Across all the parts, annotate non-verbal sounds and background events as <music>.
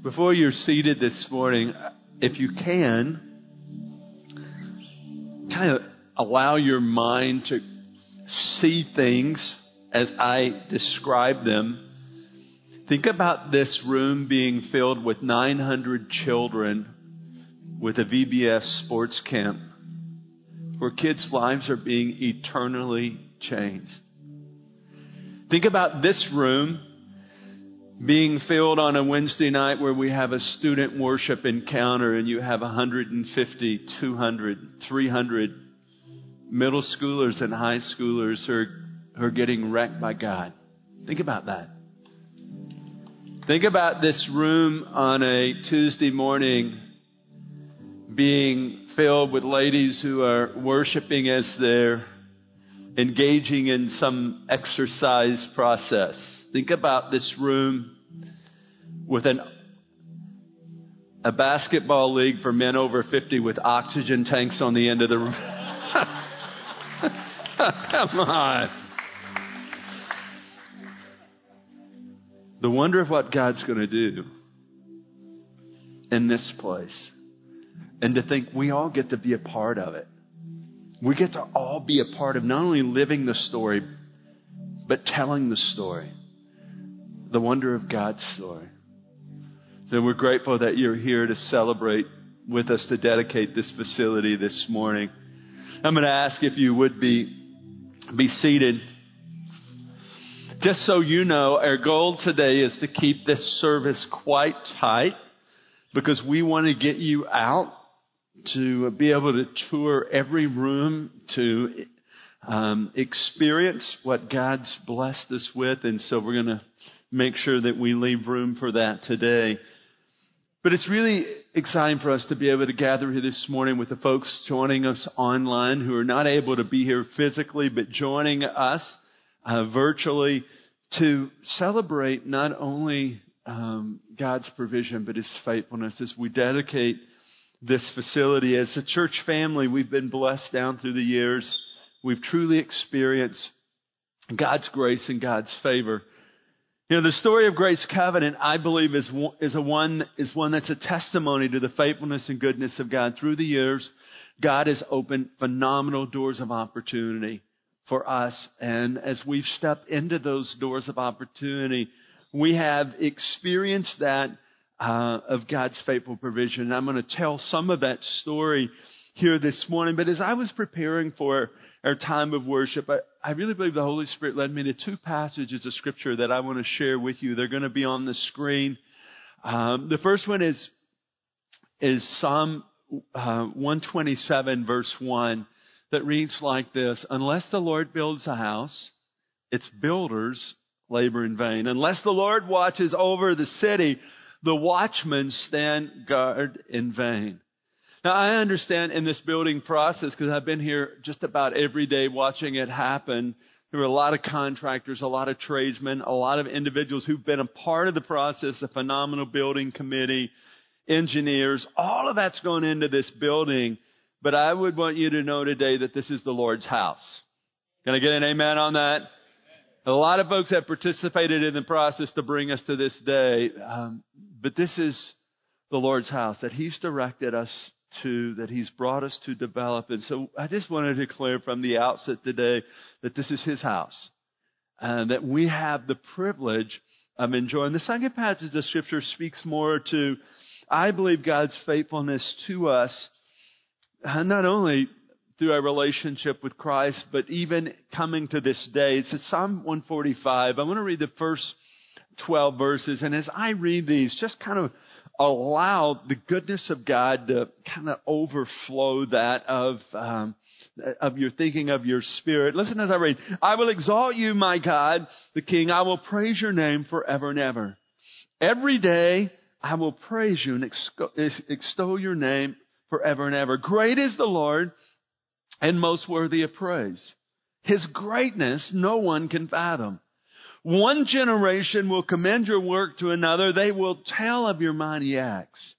Before you're seated this morning, if you can, kind of allow your mind to see things as I describe them. Think about this room being filled with 900 children with a VBS sports camp where kids' lives are being eternally changed. Think about this room being filled on a Wednesday night where we have a student worship encounter and you have 150, 200, 300 middle schoolers and high schoolers who are, who are getting wrecked by God. Think about that. Think about this room on a Tuesday morning being filled with ladies who are worshiping as they're engaging in some exercise process. Think about this room with an a basketball league for men over 50 with oxygen tanks on the end of the room. <laughs> Come on. The wonder of what God's going to do in this place. And to think we all get to be a part of it. We get to all be a part of not only living the story, but telling the story. The wonder of God's story. So we're grateful that you're here to celebrate with us to dedicate this facility this morning. I'm going to ask if you would be, be seated. Just so you know, our goal today is to keep this service quite tight because we want to get you out to be able to tour every room, to um, experience what God's blessed us with. And so we're going to make sure that we leave room for that today. But it's really exciting for us to be able to gather here this morning with the folks joining us online who are not able to be here physically, but joining us uh, virtually to celebrate not only um, God's provision, but His faithfulness as we dedicate this facility. As a church family, we've been blessed down through the years. We've truly experienced God's grace and God's favor. You know, the story of Grace Covenant, I believe, is, is, a one, is one that's a testimony to the faithfulness and goodness of God. Through the years, God has opened phenomenal doors of opportunity for us. And as we've stepped into those doors of opportunity, we have experienced that uh, of God's faithful provision. And I'm going to tell some of that story here this morning. But as I was preparing for our time of worship, I, I really believe the Holy Spirit led me to two passages of Scripture that I want to share with you. They're going to be on the screen. Um, the first one is is Psalm uh, 127, verse 1, that reads like this Unless the Lord builds a house, its builders labor in vain. Unless the Lord watches over the city, the watchmen stand guard in vain. Now, I understand in this building process, because I've been here just about every day watching it happen, there were a lot of contractors, a lot of tradesmen, a lot of individuals who've been a part of the process, a phenomenal building committee, engineers, all of that's going into this building. But I would want you to know today that this is the Lord's house. Can I get an amen on that? A lot of folks have participated in the process to bring us to this day. Um, but this is the Lord's house that He's directed us to, that He's brought us to develop. And so I just want to declare from the outset today that this is His house and that we have the privilege of enjoying. The second passage of Scripture speaks more to, I believe, God's faithfulness to us, uh, not only through our relationship with Christ, but even coming to this day. It's Psalm 145. I want to read the first 12 verses. And as I read these, just kind of allow the goodness of God to kind of overflow that of, um, of your thinking of your spirit. Listen as I read. I will exalt you, my God, the King. I will praise your name forever and ever. Every day I will praise you and extol your name forever and ever. Great is the Lord and most worthy of praise. His greatness no one can fathom. One generation will commend your work to another. They will tell of your mighty acts.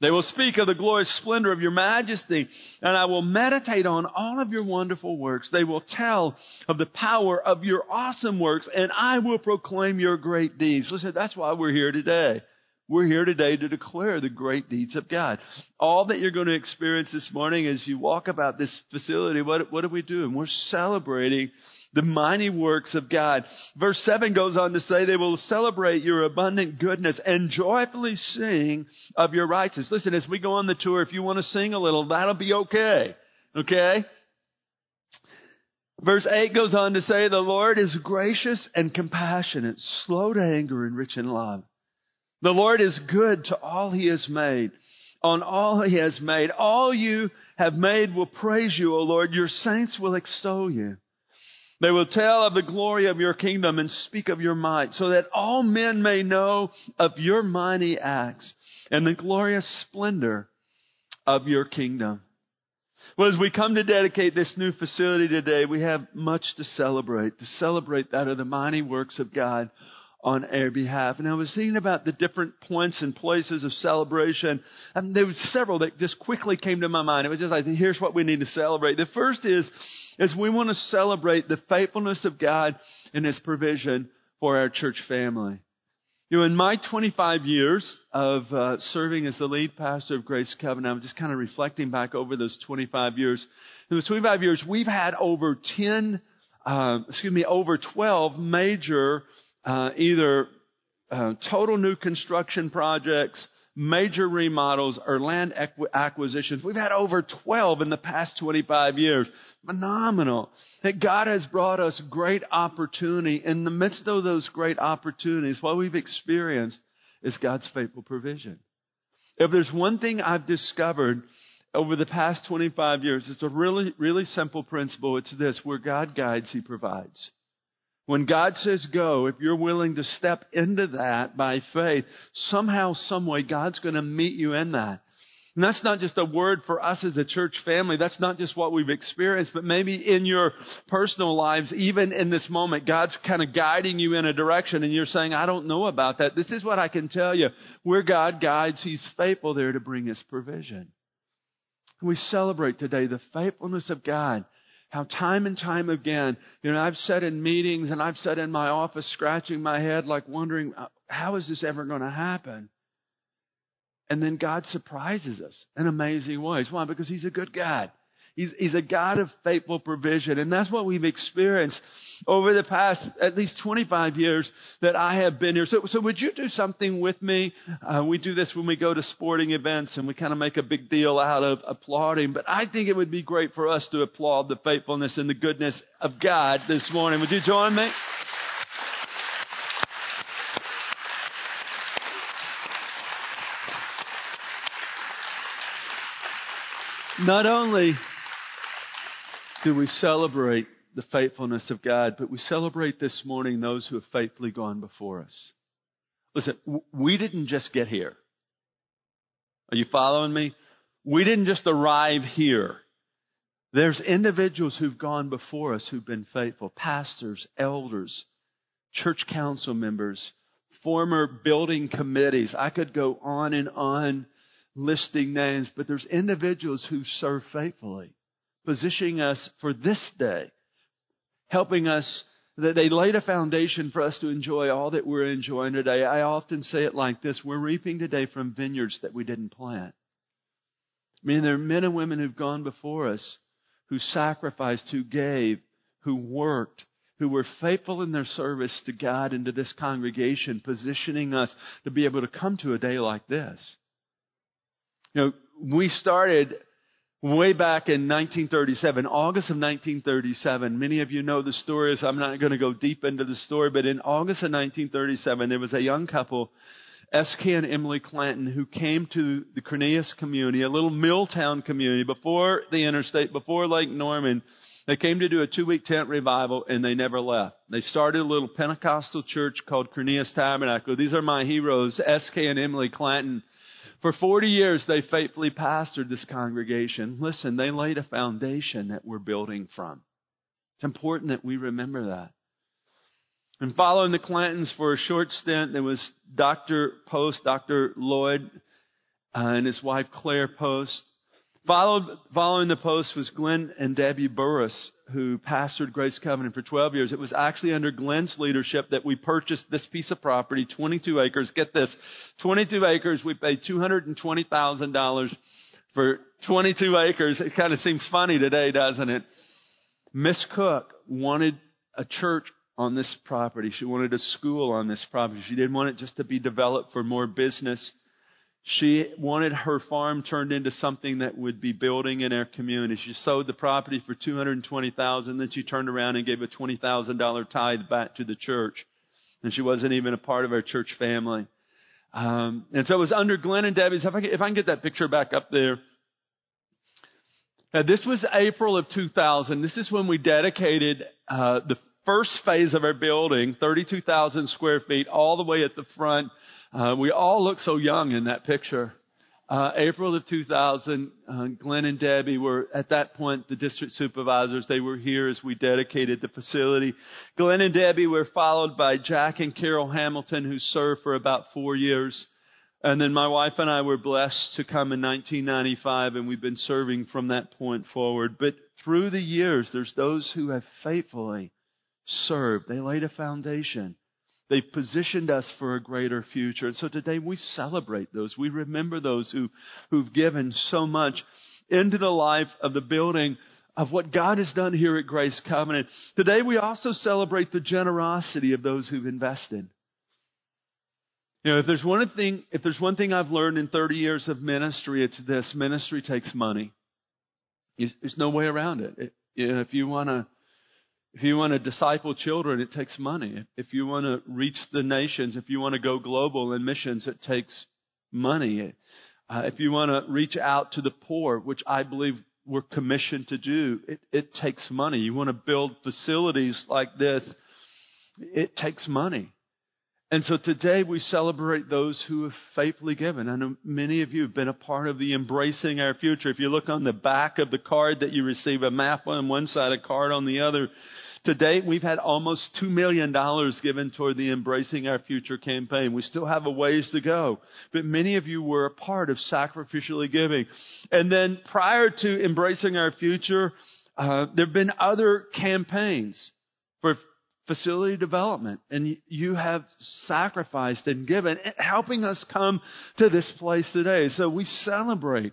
They will speak of the glorious splendor of your majesty, and I will meditate on all of your wonderful works. They will tell of the power of your awesome works, and I will proclaim your great deeds. Listen, that's why we're here today. We're here today to declare the great deeds of God. All that you're going to experience this morning as you walk about this facility, what, what are we doing? We're celebrating the mighty works of God. Verse 7 goes on to say, they will celebrate your abundant goodness and joyfully sing of your righteousness. Listen, as we go on the tour, if you want to sing a little, that'll be okay. Okay? Verse 8 goes on to say, the Lord is gracious and compassionate, slow to anger and rich in love. The Lord is good to all he has made. On all he has made. All you have made will praise you, O Lord. Your saints will extol you. They will tell of the glory of your kingdom and speak of your might, so that all men may know of your mighty acts and the glorious splendor of your kingdom. Well, as we come to dedicate this new facility today, we have much to celebrate, to celebrate that of the mighty works of God on our behalf. And I was thinking about the different points and places of celebration. And there were several that just quickly came to my mind. It was just like, here's what we need to celebrate. The first is, is we want to celebrate the faithfulness of God and His provision for our church family. You know, in my 25 years of uh, serving as the lead pastor of Grace Covenant, I'm just kind of reflecting back over those 25 years. In those 25 years, we've had over 10, uh, excuse me, over 12 major uh, either uh, total new construction projects, major remodels, or land acquisitions. We've had over 12 in the past 25 years. Phenomenal. That God has brought us great opportunity. In the midst of those great opportunities, what we've experienced is God's faithful provision. If there's one thing I've discovered over the past 25 years, it's a really, really simple principle. It's this where God guides, He provides. When God says go, if you're willing to step into that by faith, somehow, someway, God's going to meet you in that. And that's not just a word for us as a church family. That's not just what we've experienced, but maybe in your personal lives, even in this moment, God's kind of guiding you in a direction and you're saying, I don't know about that. This is what I can tell you. Where God guides, He's faithful there to bring His provision. We celebrate today the faithfulness of God how time and time again, you know, I've sat in meetings and I've sat in my office scratching my head, like wondering, uh, how is this ever going to happen? And then God surprises us in amazing ways. Why? Because He's a good God. He's, he's a God of faithful provision. And that's what we've experienced over the past at least 25 years that I have been here. So, so would you do something with me? Uh, we do this when we go to sporting events and we kind of make a big deal out of applauding. But I think it would be great for us to applaud the faithfulness and the goodness of God this morning. Would you join me? Not only do we celebrate the faithfulness of God, but we celebrate this morning those who have faithfully gone before us. Listen, we didn't just get here. Are you following me? We didn't just arrive here. There's individuals who've gone before us who've been faithful pastors, elders, church council members, former building committees. I could go on and on listing names, but there's individuals who serve faithfully positioning us for this day, helping us that they laid a foundation for us to enjoy all that we're enjoying today. I often say it like this we're reaping today from vineyards that we didn't plant. I mean, there are men and women who've gone before us who sacrificed, who gave, who worked, who were faithful in their service to God and to this congregation, positioning us to be able to come to a day like this. You know, we started way back in 1937, August of 1937. Many of you know the story, so I'm not going to go deep into the story, but in August of 1937, there was a young couple, S.K. and Emily Clanton, who came to the Cornelius community, a little mill town community before the interstate, before Lake Norman. They came to do a two week tent revival and they never left. They started a little Pentecostal church called Cornelius Tabernacle. These are my heroes, S.K. and Emily Clanton. For 40 years, they faithfully pastored this congregation. Listen, they laid a foundation that we're building from. It's important that we remember that. And following the Clantons for a short stint, there was Dr. Post, Dr. Lloyd, uh, and his wife Claire Post. Followed, following the post was Glenn and Debbie Burris, who pastored Grace Covenant for 12 years. It was actually under Glenn's leadership that we purchased this piece of property, 22 acres. Get this, 22 acres. We paid $220,000 for 22 acres. It kind of seems funny today, doesn't it? Miss Cook wanted a church on this property. She wanted a school on this property. She didn't want it just to be developed for more business. She wanted her farm turned into something that would be building in our community. She sold the property for two hundred and twenty thousand. Then she turned around and gave a twenty thousand dollar tithe back to the church, and she wasn't even a part of our church family. Um, and so it was under Glenn and Debbie's. If I can, if I can get that picture back up there. Now, this was April of 2000. This is when we dedicated uh, the first phase of our building, 32,000 square feet, all the way at the front. Uh, we all look so young in that picture. Uh, April of 2000, uh, Glenn and Debbie were at that point the district supervisors. They were here as we dedicated the facility. Glenn and Debbie were followed by Jack and Carol Hamilton, who served for about four years. And then my wife and I were blessed to come in 1995, and we've been serving from that point forward. But through the years, there's those who have faithfully served. They laid a foundation. They've positioned us for a greater future. And so today we celebrate those. We remember those who, who've given so much into the life of the building of what God has done here at Grace Covenant. Today we also celebrate the generosity of those who've invested. You know, if there's one thing, if there's one thing I've learned in 30 years of ministry, it's this: ministry takes money. There's no way around it. it you know, if you want to if you want to disciple children, it takes money. If you want to reach the nations, if you want to go global in missions, it takes money. Uh, if you want to reach out to the poor, which I believe we're commissioned to do, it, it takes money. You want to build facilities like this, it takes money. And so today we celebrate those who have faithfully given. I know many of you have been a part of the Embracing Our Future. If you look on the back of the card that you receive, a map on one side, a card on the other, to date we've had almost $2 million given toward the Embracing Our Future campaign. We still have a ways to go. But many of you were a part of sacrificially giving. And then prior to Embracing Our Future, uh, there have been other campaigns for facility development. And you have sacrificed and given, eh, helping us come to this place today. So we celebrate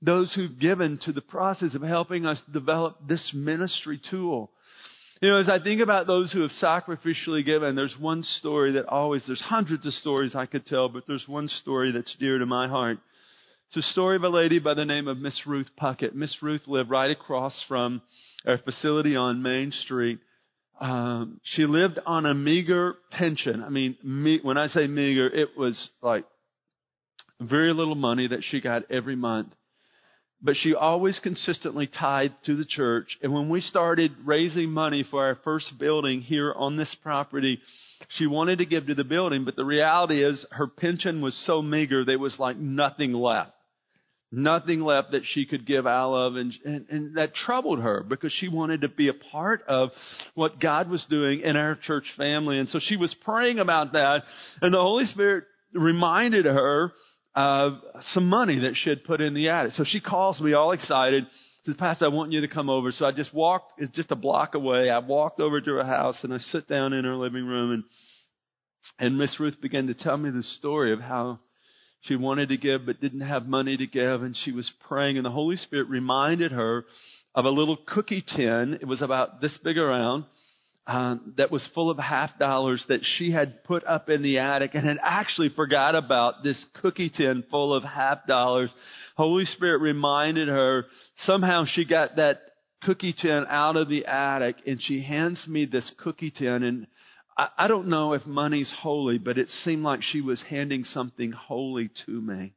those who've given to the process of helping us develop this ministry tool. You know, as I think about those who have sacrificially given, there's one story that always, there's hundreds of stories I could tell, but there's one story that's dear to my heart. It's a story of a lady by the name of Miss Ruth Puckett. Miss Ruth lived right across from our facility on Main Street. Um, she lived on a meager pension. I mean, me, when I say meager, it was like very little money that she got every month. But she always consistently tied to the church. And when we started raising money for our first building here on this property, she wanted to give to the building. But the reality is her pension was so meager, there was like nothing left nothing left that she could give out of. And, and, and, that troubled her because she wanted to be a part of what God was doing in our church family. And so she was praying about that. And the Holy Spirit reminded her of some money that she had put in the attic. So she calls me all excited. Says, Pastor, I want you to come over. So I just walked, it's just a block away. I walked over to her house and I sit down in her living room and, and Miss Ruth began to tell me the story of how she wanted to give but didn't have money to give, and she was praying, and the Holy Spirit reminded her of a little cookie tin. It was about this big around. Uh, that was full of half dollars that she had put up in the attic and had actually forgot about this cookie tin full of half dollars. Holy Spirit reminded her somehow she got that cookie tin out of the attic and she hands me this cookie tin and I, I don't know if money's holy, but it seemed like she was handing something holy to me.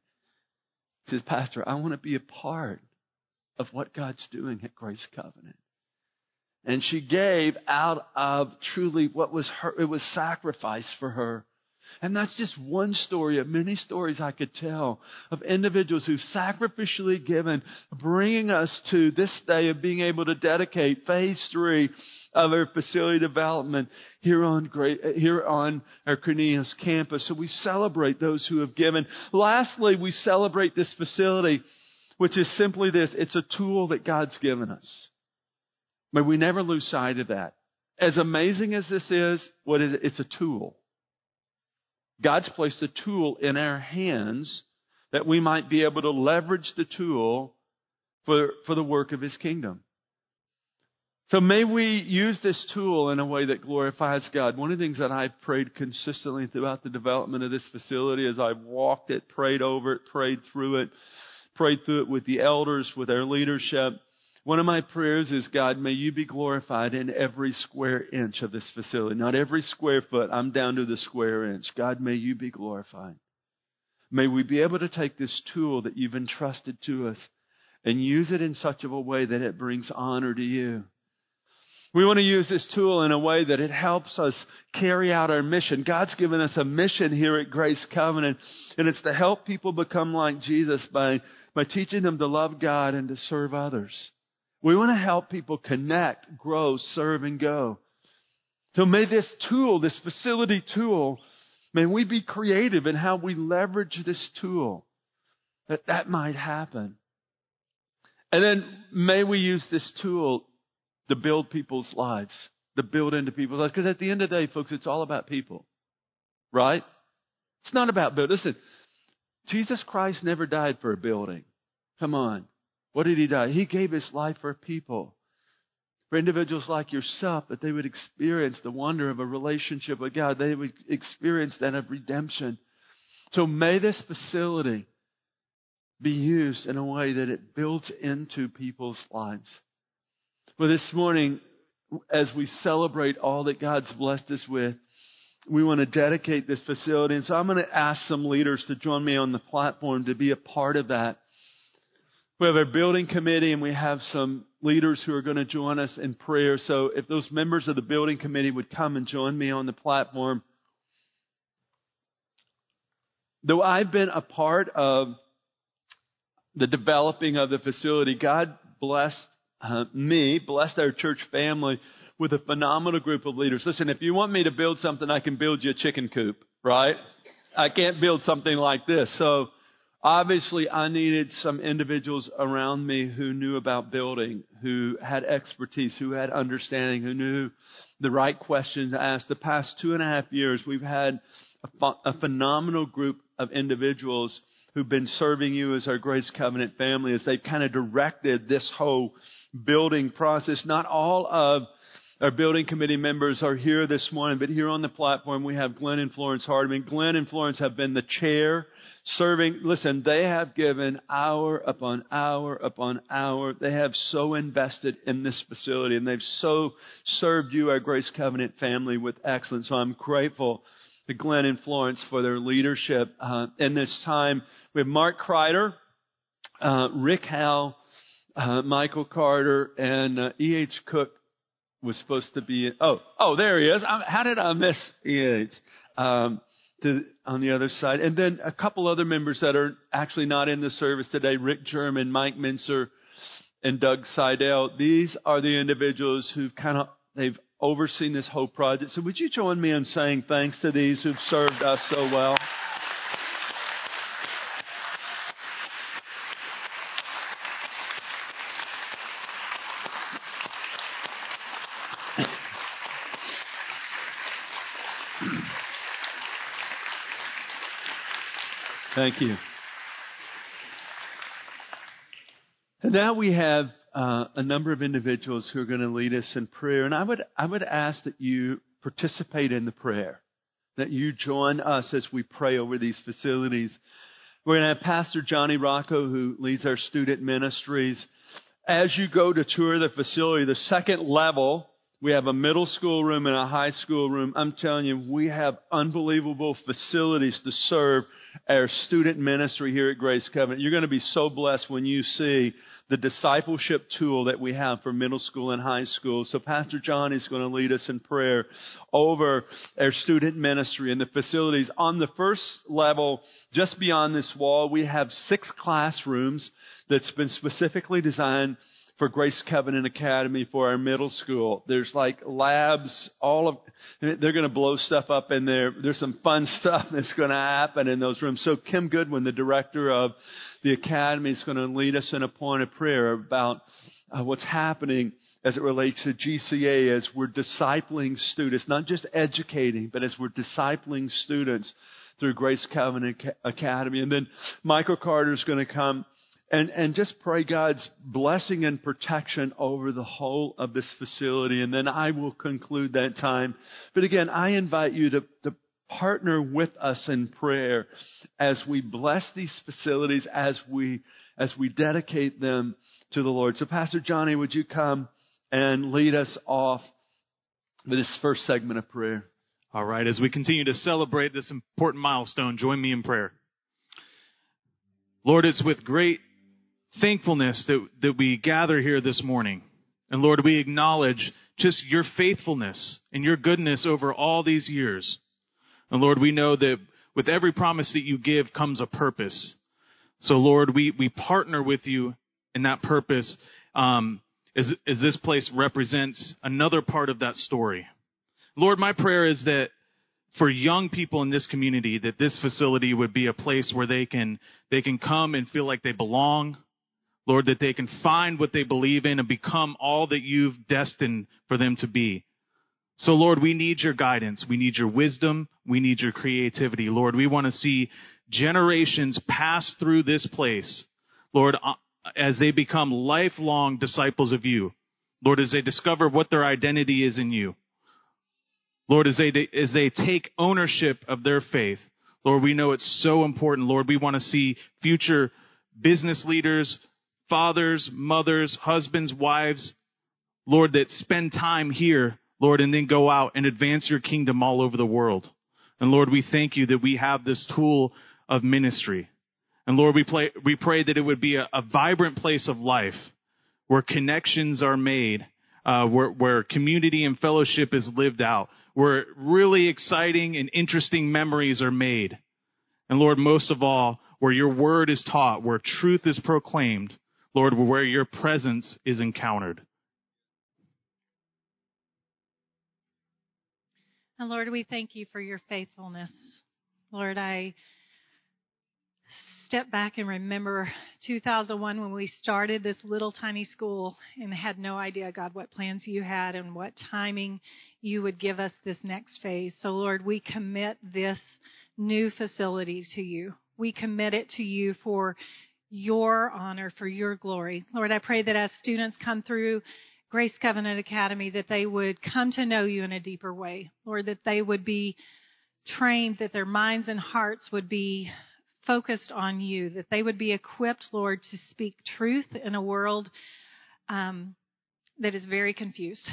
She says, Pastor, I want to be a part of what God's doing at Grace Covenant. And she gave out of truly what was her, it was sacrifice for her. And that's just one story of many stories I could tell of individuals who've sacrificially given, bringing us to this day of being able to dedicate phase three of our facility development here on great, here on our Cornelius campus. So we celebrate those who have given. Lastly, we celebrate this facility which is simply this it's a tool that God's given us. May we never lose sight of that. As amazing as this is, what is it? It's a tool. God's placed a tool in our hands that we might be able to leverage the tool for, for the work of His kingdom. So may we use this tool in a way that glorifies God. One of the things that I've prayed consistently throughout the development of this facility as I've walked it, prayed over it, prayed through it, prayed through it with the elders, with our leadership. One of my prayers is, God, may you be glorified in every square inch of this facility. Not every square foot. I'm down to the square inch. God, may you be glorified. May we be able to take this tool that you've entrusted to us and use it in such of a way that it brings honor to you. We want to use this tool in a way that it helps us carry out our mission. God's given us a mission here at Grace Covenant, and it's to help people become like Jesus by, by teaching them to love God and to serve others. We want to help people connect, grow, serve, and go. So may this tool, this facility tool, may we be creative in how we leverage this tool that that might happen. And then may we use this tool to build people's lives, to build into people's lives. Because at the end of the day, folks, it's all about people. Right? It's not about building. Listen, Jesus Christ never died for a building. Come on. What did he die? He gave his life for people. For individuals like yourself, that they would experience the wonder of a relationship with God. They would experience that of redemption. So may this facility be used in a way that it builds into people's lives. Well, this morning, as we celebrate all that God's blessed us with, we want to dedicate this facility. And so I'm going to ask some leaders to join me on the platform to be a part of that. We have our building committee and we have some leaders who are going to join us in prayer. So if those members of the building committee would come and join me on the platform. Though I've been a part of the developing of the facility, God blessed uh, me, blessed our church family with a phenomenal group of leaders. Listen, if you want me to build something, I can build you a chicken coop, right? I can't build something like this. So obviously I needed some individuals around me who knew about building, who had expertise, who had understanding, who knew the right questions to ask. The past two and a half years, we've had a, ph- a phenomenal group of individuals who've been serving you as our Grace Covenant family as they've kind of directed this whole building process. Not all of our building committee members are here this morning, but here on the platform we have Glenn and Florence Hardeman. Glenn and Florence have been the chair serving. Listen, they have given hour upon hour upon hour. They have so invested in this facility and they've so served you, our Grace Covenant family, with excellence. So I'm grateful to Glenn and Florence for their leadership uh, in this time. We have Mark Kreider, uh, Rick Howe, uh, Michael Carter, and E.H. Cook was supposed to be. Oh, oh, there he is. I'm, how did I miss E.H. Um, to, on the other side, and then a couple other members that are actually not in the service today: Rick German, Mike Mincer, and Doug Seidel. These are the individuals who've kind of they've overseen this whole project. So would you join me in saying thanks to these who've served us so well? Thank you. And now we have uh, a number of individuals who are going to lead us in prayer. And I would, I would ask that you participate in the prayer, that you join us as we pray over these facilities. We're going to have Pastor Johnny Rocco, who leads our student ministries. As you go to tour the facility, the second level, we have a middle school room and a high school room. I'm telling you, we have unbelievable facilities to serve our student ministry here at Grace Covenant. You're going to be so blessed when you see the discipleship tool that we have for middle school and high school. So Pastor John is going to lead us in prayer over our student ministry and the facilities. On the first level, just beyond this wall, we have six classrooms that's been specifically designed for Grace Covenant Academy for our middle school. There's like labs, all of, they're going to blow stuff up in there. There's some fun <laughs> stuff that's going to happen in those rooms. So Kim Goodwin, the director of the academy, is going to lead us in a point of prayer about uh, what's happening as it relates to GCA as we're discipling students, not just educating, but as we're discipling students through Grace Covenant Academy. And then Michael Carter is going to come and, and just pray God's blessing and protection over the whole of this facility. And then I will conclude that time. But again, I invite you to, to partner with us in prayer as we bless these facilities, as we, as we dedicate them to the Lord. So Pastor Johnny, would you come and lead us off with this first segment of prayer? All right, as we continue to celebrate this important milestone, join me in prayer. Lord, it's with great thankfulness that, that we gather here this morning. And Lord, we acknowledge just your faithfulness and your goodness over all these years. And Lord, we know that with every promise that you give comes a purpose. So Lord, we, we partner with you in that purpose um, as, as this place represents another part of that story. Lord, my prayer is that for young people in this community, that this facility would be a place where they can, they can come and feel like they belong, Lord, that they can find what they believe in and become all that you've destined for them to be. So, Lord, we need your guidance. We need your wisdom. We need your creativity. Lord, we want to see generations pass through this place, Lord, uh, as they become lifelong disciples of you. Lord, as they discover what their identity is in you. Lord, as they, as they take ownership of their faith. Lord, we know it's so important. Lord, we want to see future business leaders, fathers, mothers, husbands, wives, Lord, that spend time here, Lord, and then go out and advance your kingdom all over the world. And Lord, we thank you that we have this tool of ministry. And Lord, we, play, we pray that it would be a, a vibrant place of life where connections are made, uh, where, where community and fellowship is lived out, where really exciting and interesting memories are made. And Lord, most of all, where your word is taught, where truth is proclaimed, Lord, where your presence is encountered. And Lord, we thank you for your faithfulness. Lord, I step back and remember 2001 when we started this little tiny school and had no idea, God, what plans you had and what timing you would give us this next phase. So, Lord, we commit this new facility to you. We commit it to you for your honor, for your glory. Lord, I pray that as students come through Grace Covenant Academy, that they would come to know you in a deeper way. Lord, that they would be trained, that their minds and hearts would be focused on you, that they would be equipped, Lord, to speak truth in a world um, that is very confused.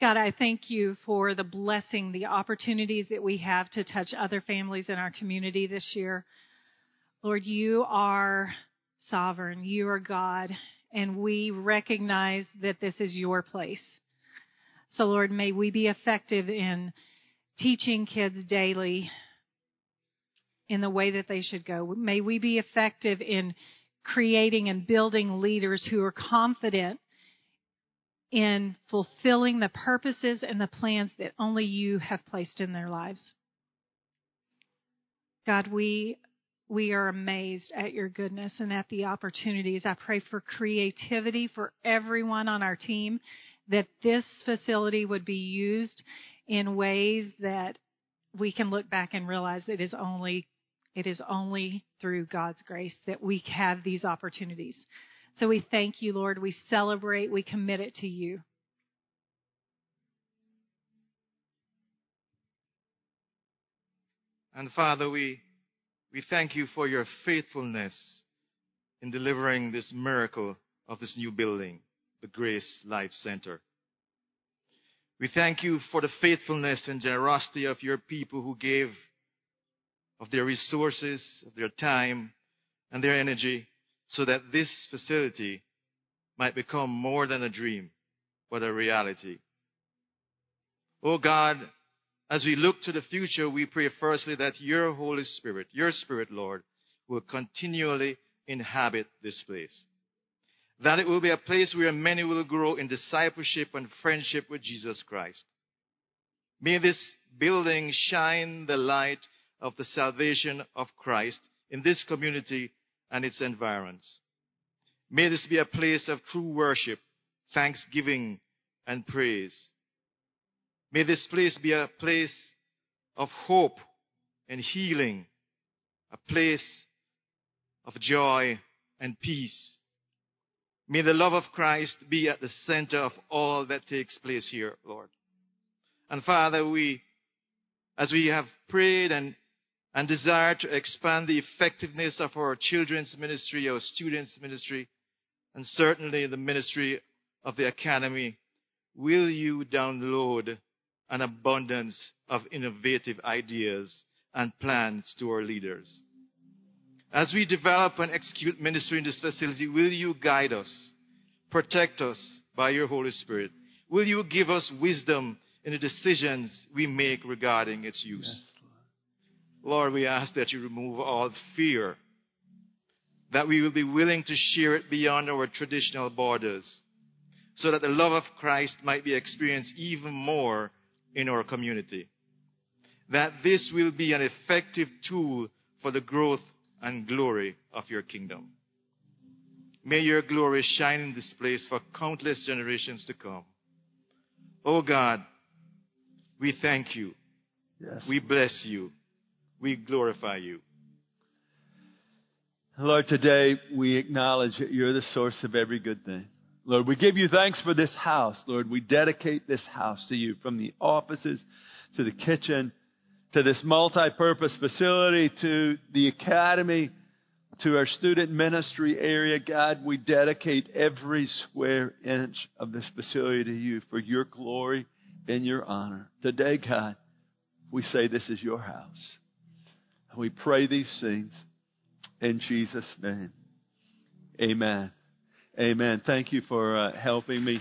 God, I thank you for the blessing, the opportunities that we have to touch other families in our community this year. Lord, you are sovereign. You are God. And we recognize that this is your place. So, Lord, may we be effective in teaching kids daily in the way that they should go. May we be effective in creating and building leaders who are confident in fulfilling the purposes and the plans that only you have placed in their lives. God, we we are amazed at your goodness and at the opportunities. I pray for creativity for everyone on our team, that this facility would be used in ways that we can look back and realize it is only it is only through God's grace that we have these opportunities. So we thank you, Lord. We celebrate, we commit it to you. And Father, we we thank you for your faithfulness in delivering this miracle of this new building, the Grace Life Center. We thank you for the faithfulness and generosity of your people who gave of their resources, of their time, and their energy so that this facility might become more than a dream, but a reality. Oh God, as we look to the future, we pray firstly that your Holy Spirit, your Spirit, Lord, will continually inhabit this place. that it will be a place where many will grow in discipleship and friendship with Jesus Christ. May this building shine the light of the salvation of Christ in this community and its environs. May this be a place of true worship, thanksgiving, and praise. May this place be a place of hope and healing, a place of joy and peace. May the love of Christ be at the center of all that takes place here, Lord. And Father, we, as we have prayed and, and desire to expand the effectiveness of our children's ministry, our students' ministry, and certainly the ministry of the academy, will you download an abundance of innovative ideas and plans to our leaders? As we develop and execute ministry in this facility, will you guide us, protect us by your Holy Spirit? Will you give us wisdom in the decisions we make regarding its use? Yes, Lord. Lord, we ask that you remove all fear, that we will be willing to share it beyond our traditional borders, so that the love of Christ might be experienced even more in our community. That this will be an effective tool for the growth and glory of your kingdom. May your glory shine in this place for countless generations to come. Oh God, we thank you. Yes. We bless you. We glorify you. Lord, today we acknowledge that you're the source of every good thing. Lord, we give you thanks for this house. Lord, we dedicate this house to you from the offices to the kitchen to this multi-purpose facility, to the academy, to our student ministry area. God, we dedicate every square inch of this facility to you for your glory and your honor. Today, God, we say this is your house. And We pray these things in Jesus' name. Amen. Amen. Thank you for uh, helping me.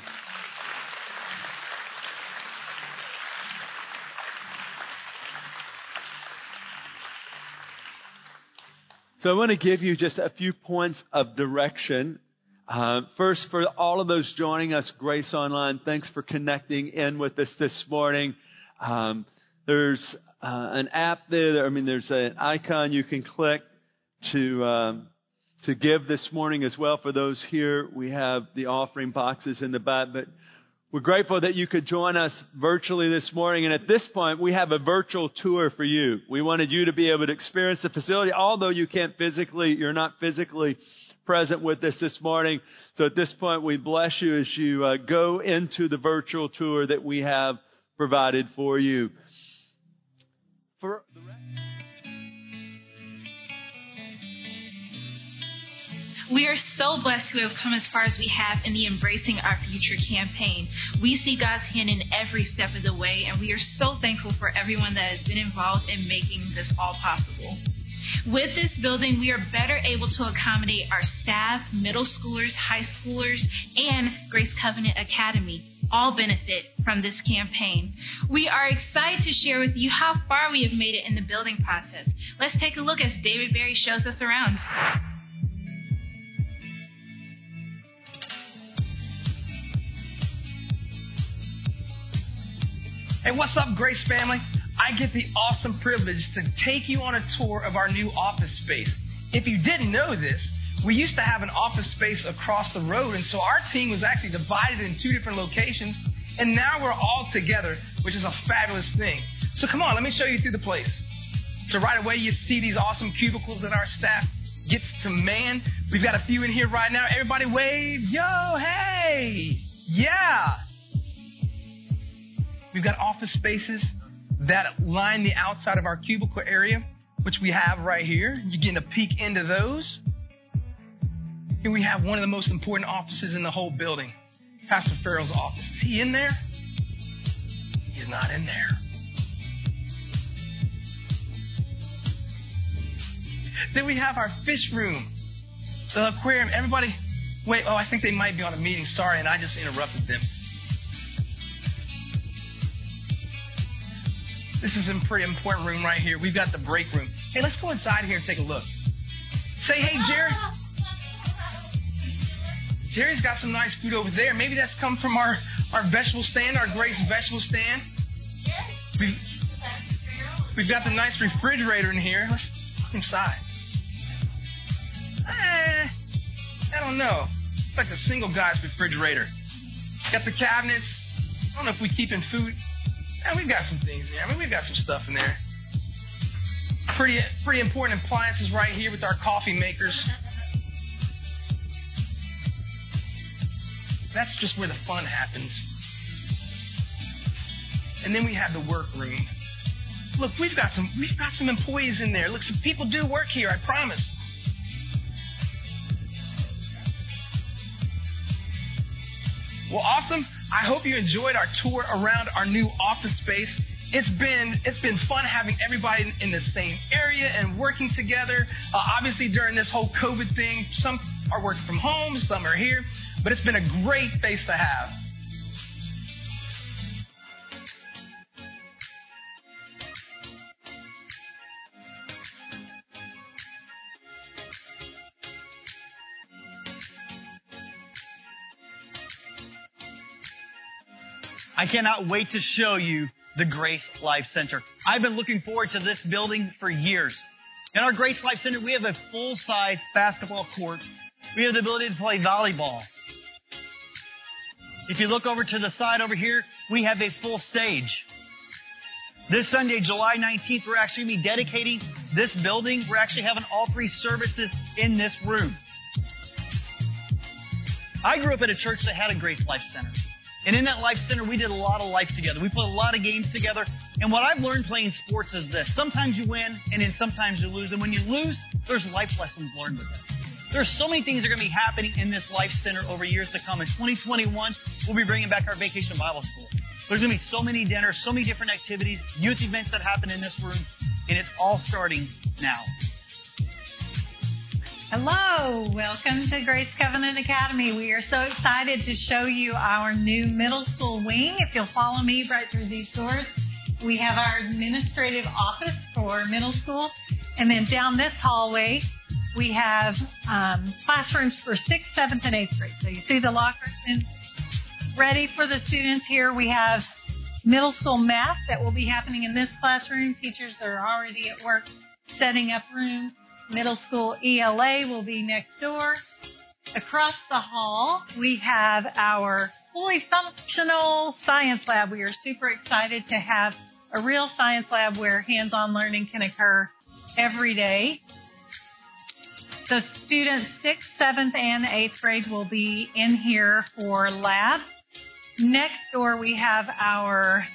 So I want to give you just a few points of direction. Uh, first, for all of those joining us, Grace Online, thanks for connecting in with us this morning. Um, there's uh, an app there. I mean, there's an icon you can click to um, to give this morning as well. For those here, we have the offering boxes in the back, but we're grateful that you could join us virtually this morning. And at this point, we have a virtual tour for you. We wanted you to be able to experience the facility, although you can't physically, you're not physically present with us this morning. So at this point, we bless you as you uh, go into the virtual tour that we have provided for you. For We are so blessed to have come as far as we have in the Embracing Our Future campaign. We see God's hand in every step of the way, and we are so thankful for everyone that has been involved in making this all possible. With this building, we are better able to accommodate our staff, middle schoolers, high schoolers, and Grace Covenant Academy. All benefit from this campaign. We are excited to share with you how far we have made it in the building process. Let's take a look as David Barry shows us around. Hey, what's up, Grace family? I get the awesome privilege to take you on a tour of our new office space. If you didn't know this, we used to have an office space across the road, and so our team was actually divided in two different locations, and now we're all together, which is a fabulous thing. So come on, let me show you through the place. So right away, you see these awesome cubicles that our staff gets to man. We've got a few in here right now. Everybody wave. Yo, hey. Yeah. We've got office spaces that line the outside of our cubicle area, which we have right here. You're getting a peek into those. Here we have one of the most important offices in the whole building Pastor Farrell's office. Is he in there? He's not in there. Then we have our fish room, the aquarium. Everybody, wait, oh, I think they might be on a meeting. Sorry, and I just interrupted them. This is a pretty important room right here. We've got the break room. Hey, let's go inside here and take a look. Say hey, Jerry. Jerry's got some nice food over there. Maybe that's come from our, our vegetable stand, our Grace vegetable stand. We've, we've got the nice refrigerator in here. Let's look inside. Eh, I don't know. It's like a single guy's refrigerator. Got the cabinets. I don't know if we keep in food. We've got some things there. I mean, we've got some stuff in there. Pretty, pretty important appliances right here with our coffee makers. That's just where the fun happens. And then we have the workroom. Look, we've got some we've got some employees in there. Look, some people do work here, I promise. Well, awesome. I hope you enjoyed our tour around our new office space. It's been it's been fun having everybody in the same area and working together. Uh, obviously, during this whole COVID thing, some are working from home, some are here, but it's been a great space to have. I cannot wait to show you the Grace Life Center. I've been looking forward to this building for years. In our Grace Life Center, we have a full-size basketball court. We have the ability to play volleyball. If you look over to the side over here, we have a full stage. This Sunday, July 19th, we're actually going to be dedicating this building. We're actually having all three services in this room. I grew up at a church that had a Grace Life Center. And in that life center, we did a lot of life together. We played a lot of games together. And what I've learned playing sports is this. Sometimes you win, and then sometimes you lose. And when you lose, there's life lessons learned with it. There's so many things that are going to be happening in this life center over years to come. In 2021, we'll be bringing back our vacation Bible school. There's going to be so many dinners, so many different activities, youth events that happen in this room, and it's all starting now. Hello, welcome to Grace Covenant Academy. We are so excited to show you our new middle school wing. If you'll follow me right through these doors, we have our administrative office for middle school. And then down this hallway, we have um, classrooms for 6th, 7th, and 8th grade. So you see the lockers in, ready for the students here. We have middle school math that will be happening in this classroom. Teachers are already at work setting up rooms. Middle school ELA will be next door. Across the hall, we have our fully functional science lab. We are super excited to have a real science lab where hands on learning can occur every day. The students 6th, 7th, and 8th grade will be in here for lab. Next door, we have our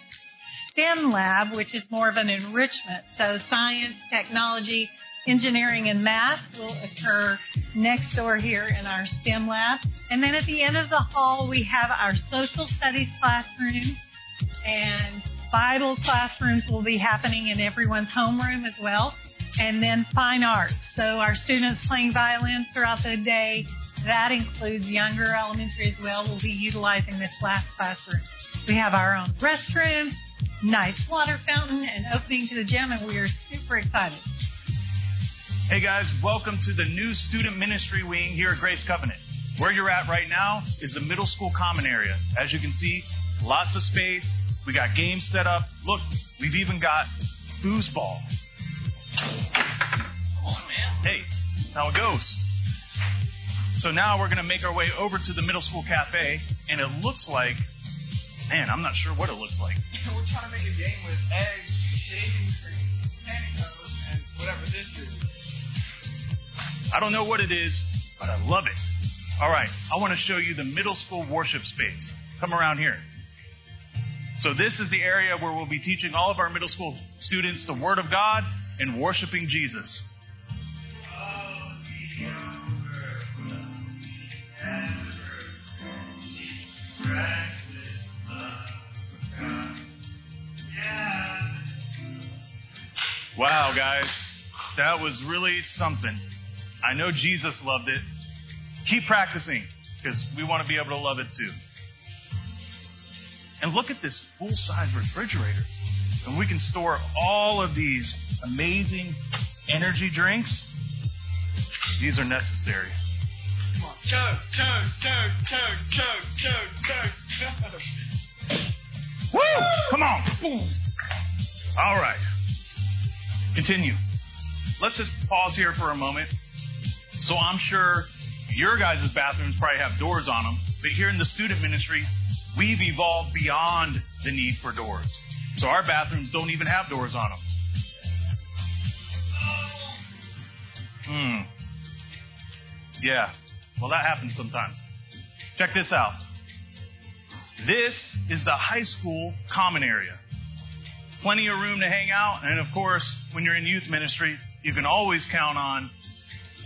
STEM lab, which is more of an enrichment. So science, technology, engineering and math will occur next door here in our STEM lab. And then at the end of the hall, we have our social studies classroom and Bible classrooms will be happening in everyone's homeroom as well. And then fine arts. So our students playing violin throughout the day, that includes younger elementary as well, will be utilizing this last classroom. We have our own restroom, nice water fountain, and opening to the gym, and we are super excited. Hey guys, welcome to the new student ministry wing here at Grace Covenant. Where you're at right now is the middle school common area. As you can see, lots of space. We got games set up. Look, we've even got foosball. Oh man, hey, how it goes. So now we're going to make our way over to the middle school cafe, and it looks like, man, I'm not sure what it looks like. <laughs> We're trying to make a game with eggs, shaving cream, pantyhose, and whatever this is. I don't know what it is, but I love it. All right, I want to show you the middle school worship space. Come around here. So, this is the area where we'll be teaching all of our middle school students the Word of God and worshiping Jesus. Wow, guys, that was really something. I know Jesus loved it. Keep practicing because we want to be able to love it too. And look at this full size refrigerator. And we can store all of these amazing energy drinks. These are necessary. Come on. chug, chug, chug, chug, chug, chug, chug, chug. Woo! Come on. All right. Continue. Let's just pause here for a moment. So I'm sure your guys' bathrooms probably have doors on them, but here in the student ministry, we've evolved beyond the need for doors. So our bathrooms don't even have doors on them. Hmm. Yeah. Well, that happens sometimes. Check this out. This is the high school common area. Plenty of room to hang out, and of course, when you're in youth ministry, you can always count on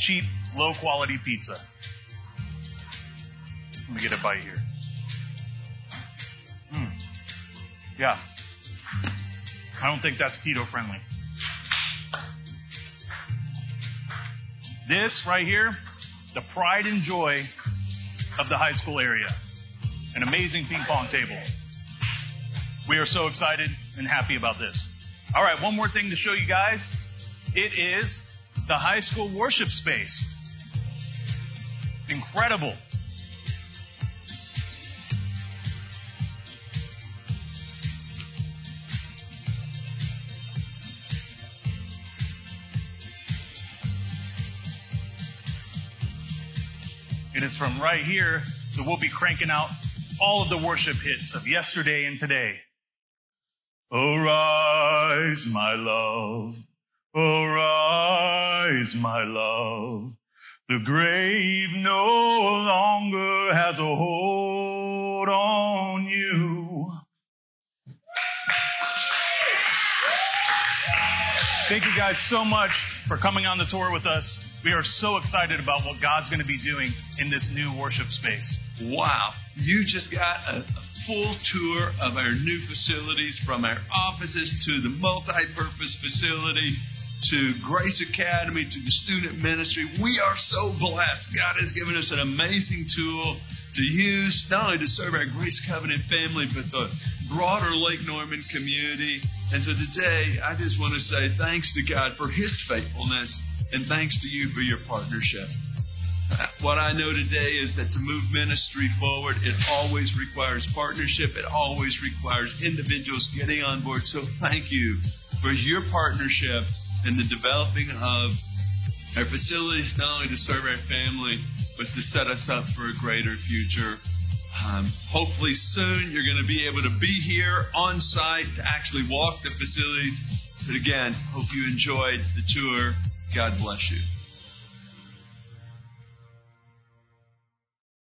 cheap, low quality pizza. Let me get a bite here. Hmm. Yeah. I don't think that's keto friendly. This right here, the pride and joy of the high school area. An amazing ping pong table. We are so excited and happy about this. All right, one more thing to show you guys. It is the high school worship space. Incredible. It is from right here that we'll be cranking out all of the worship hits of yesterday and today. Oh, Arise, my love. Arise, my love. The grave no longer has a hold on you. Thank you guys so much for coming on the tour with us. We are so excited about what God's going to be doing in this new worship space. Wow. You just got a, full tour of our new facilities from our offices to the multi purpose facility to Grace Academy to the student ministry. We are so blessed. God has given us an amazing tool to use not only to serve our Grace Covenant family, but the broader Lake Norman community. And so today, I just want to say thanks to God for His faithfulness and thanks to you for your partnership. What I know today is that to move ministry forward, it always requires partnership. It always requires individuals getting on board. So thank you for your partnership in the developing of our facilities, not only to serve our family, but to set us up for a greater future. Um, hopefully soon you're going to be able to be here on site to actually walk the facilities. But again, hope you enjoyed the tour. God bless you.